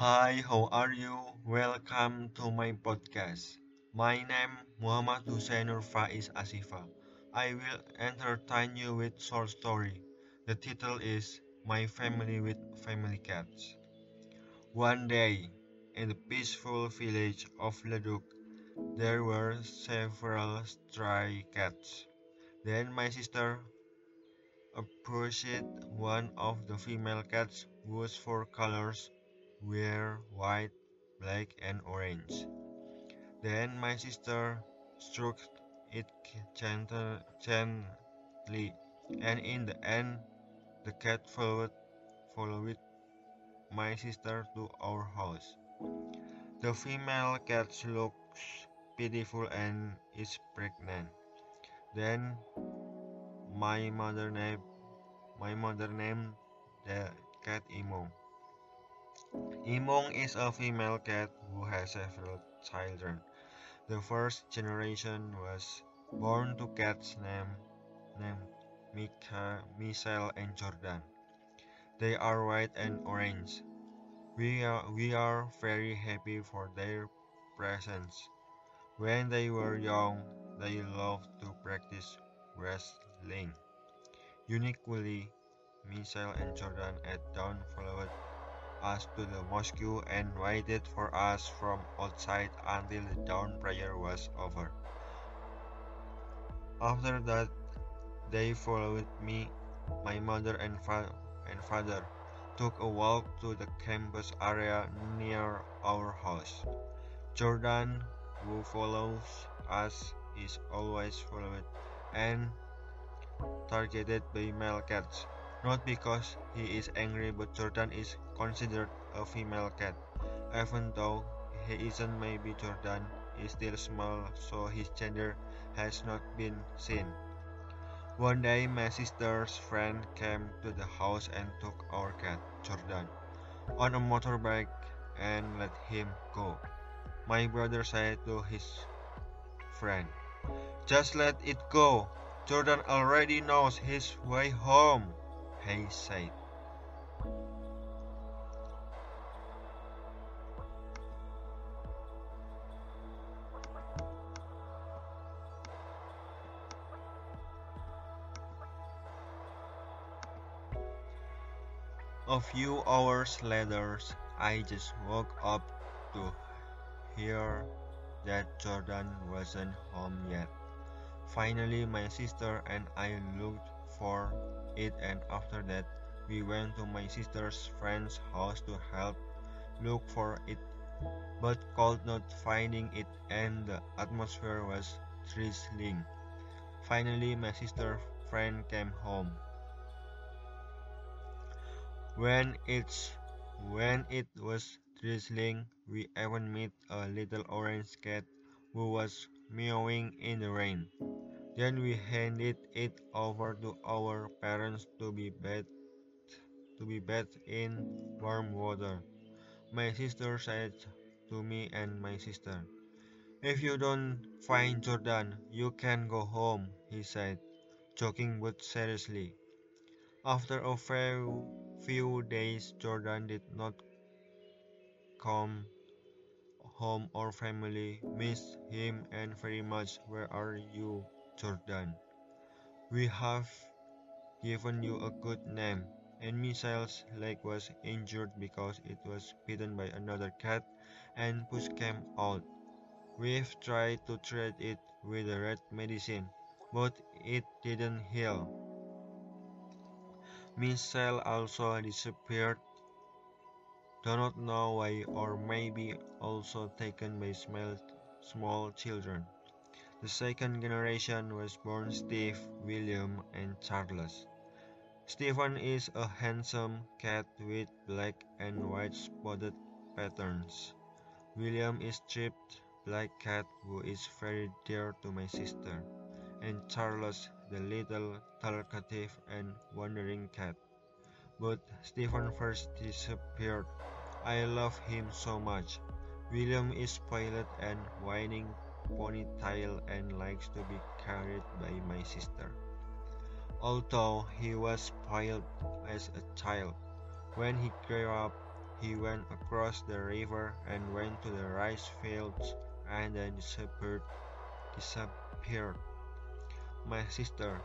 Hi, how are you? Welcome to my podcast. My name Muhammad Husain Nur Faiz Assyifa. I will entertain you with short story. The title is My Family with Family Cats. One day, in the peaceful village of Leduk, there were several stray cats. Then my sister approached one of the female cats whose fur colors were white, black, and orange. Then my sister stroked it gently, and in the end, the cat followed, followed my sister to our house. The female cat looks pitiful and is pregnant. Then my mother named my mother named the cat Imong. Imong is a female cat who has several children. The first generation was born to cats named named Mika, Michelle, and Jordan. They are white and orange. We are, we are very happy for their presence. When they were young, they loved to practice wrestling. Uniquely, Michelle and Jordan at dawn followed us to the mosque and waited for us from outside until the dawn prayer was over. After that, they followed me, my mother and, fa- and father, took a walk to the campus area near our house. Jordan, who follows us, is always followed and targeted by male cats. Not because he is angry, but Jordan is considered a female cat. Even though he isn't, maybe Jordan is still small, so his gender has not been seen. One day, my sister's friend came to the house and took our cat, Jordan, on a motorbike and let him go. My brother said to his friend, Just let it go. Jordan already knows his way home, he said. A few hours later, I just woke up to hear that Jordan wasn't home yet. Finally, my sister and I looked for it, and after that, we went to my sister's friend's house to help look for it, but could not finding it, and the atmosphere was drizzling. Finally, my sister's friend came home. When it's when it was drizzling, we even met a little orange cat who was meowing in the rain. Then we handed it over to our parents to be bathed to be bathed in warm water. My sister said to me and my sister, If you don't find Jordan, you can go home, he said, joking but seriously. After a few, few days, Jordan did not come home. Our family missed him and very much. Where are you, Jordan? We have given you a good name. And Michelle's leg was injured because it was bitten by another cat and pus came out. We've tried to treat it with the red medicine, but it didn't heal. Michelle also disappeared. Do not know why, or maybe also taken by small, small children. The second generation was born Steve, William, and Charles. Stephen is a handsome cat with black and white spotted patterns. William is striped black cat who is very dear to my sister, and Charles the little talkative and wandering cat. But Stephen first disappeared. I love him so much. William is spoiled and whining ponytail and likes to be carried by my sister. Although he was spoiled as a child, when he grew up, he went across the river and went to the rice fields and then disappeared. disappeared. My sister,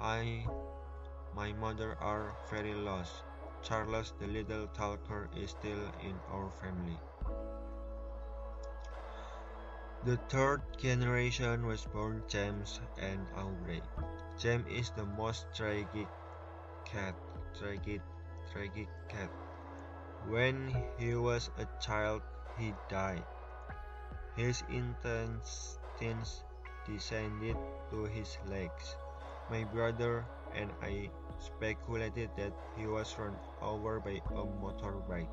I, my mother are very lost. Charles the little talker is still in our family. The third generation was born James and Aubrey. James is the most tragic cat, tragic, tragic cat. When he was a child, he died. His intestines descended to his legs. My brother and I speculated that he was run over by a motorbike.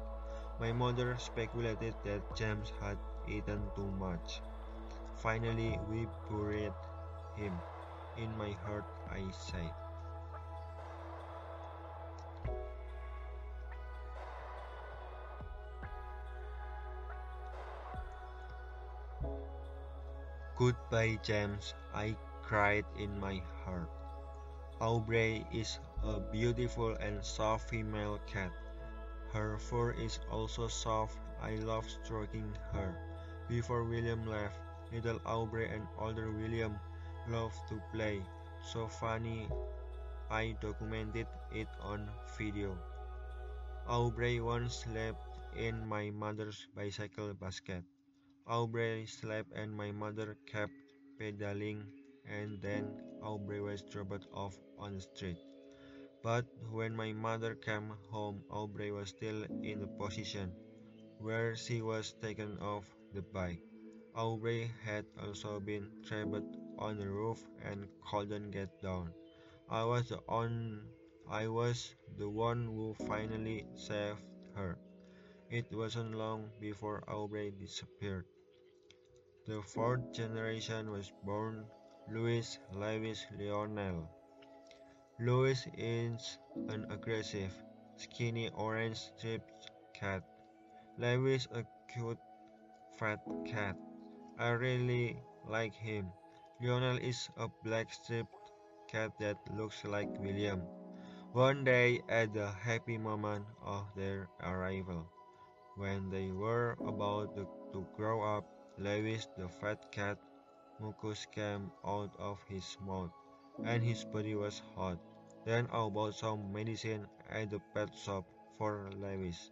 My mother speculated that James had eaten too much. Finally, we buried him. In my heart, I said. Goodbye, James, I cried in my heart. Aubrey is a beautiful and soft female cat. Her fur is also soft. I love stroking her. Before William left, little Aubrey and older William loved to play. So funny, I documented it on video. Aubrey once slept in my mother's bicycle basket. Aubrey slept and my mother kept pedaling and then Aubrey was dropped off on the street. But when my mother came home, Aubrey was still in the position where she was taken off the bike. Aubrey had also been trapped on the roof and couldn't get down. I was the on I was the one who finally saved her. It wasn't long before Aubrey disappeared. The fourth generation was born Louis Lewis Lionel. Louis is an aggressive, skinny orange striped cat. Lewis a cute fat cat. I really like him. Lionel is a black striped cat that looks like William. One day, at the happy moment of their arrival, when they were about to, to grow up, Lewis the fat cat mucus came out of his mouth, and his body was hot. Then I bought some medicine at the pet shop for Lewis.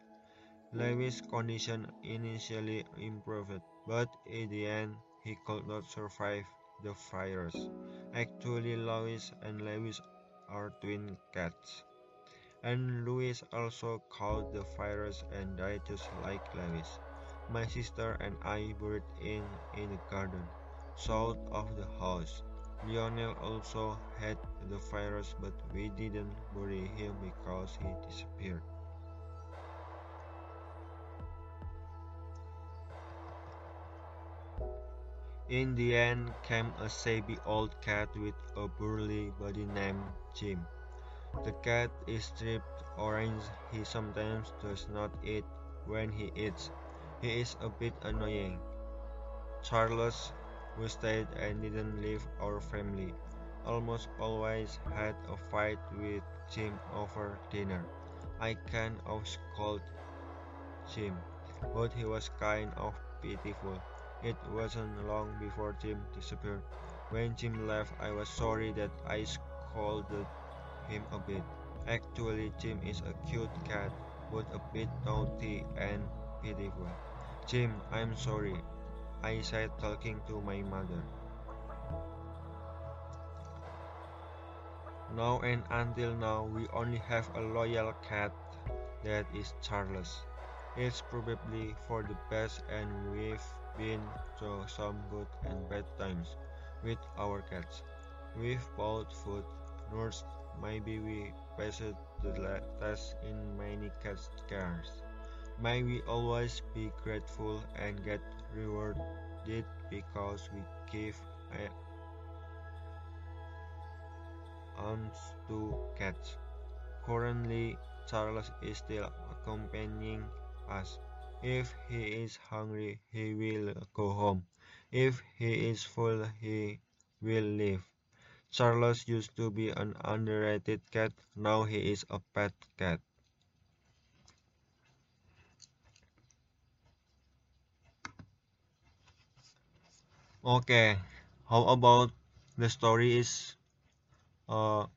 Lewis' condition initially improved, but in the end he could not survive the virus. Actually, Lewis and Lewis are twin cats. And Louis also caught the virus and died just like Lewis. My sister and I buried him in the garden, south of the house. Lionel also had the virus, but we didn't bury him because he disappeared. In the end came a shabby old cat with a burly body named Jim. The cat is striped orange. He sometimes does not eat when he eats. He is a bit annoying. Charles, who stayed and didn't leave our family, almost always had a fight with Jim over dinner. I kind of scolded Jim, but he was kind of pitiful. It wasn't long before Jim disappeared. When Jim left, I was sorry that I scolded him a bit. Actually, Jim is a cute cat, but a bit naughty and pitiful. Jim, I'm sorry, I said talking to my mother. Now and until now, we only have a loyal cat, that is Charles. It's probably for the best and we've been through some good and bad times with our cats. We've bought food, nursed, maybe we passed the test in many cat cares. May we always be grateful and get rewarded because we give alms to cats. Currently, Charles is still accompanying us. If he is hungry, he will go home. If he is full, he will leave. Charles used to be an underrated cat, now he is a pet cat. Okay, how about the story is uh,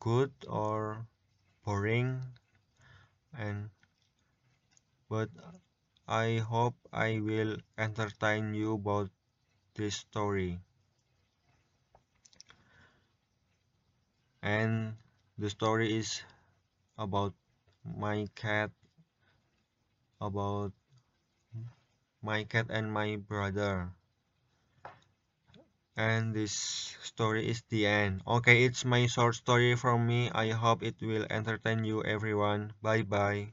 good or boring and but I hope I will entertain you about this story. And the story is about my cat about my cat and my brother. And this story is the end. Okay, it's my short story from me. I hope it will entertain you everyone. Bye bye.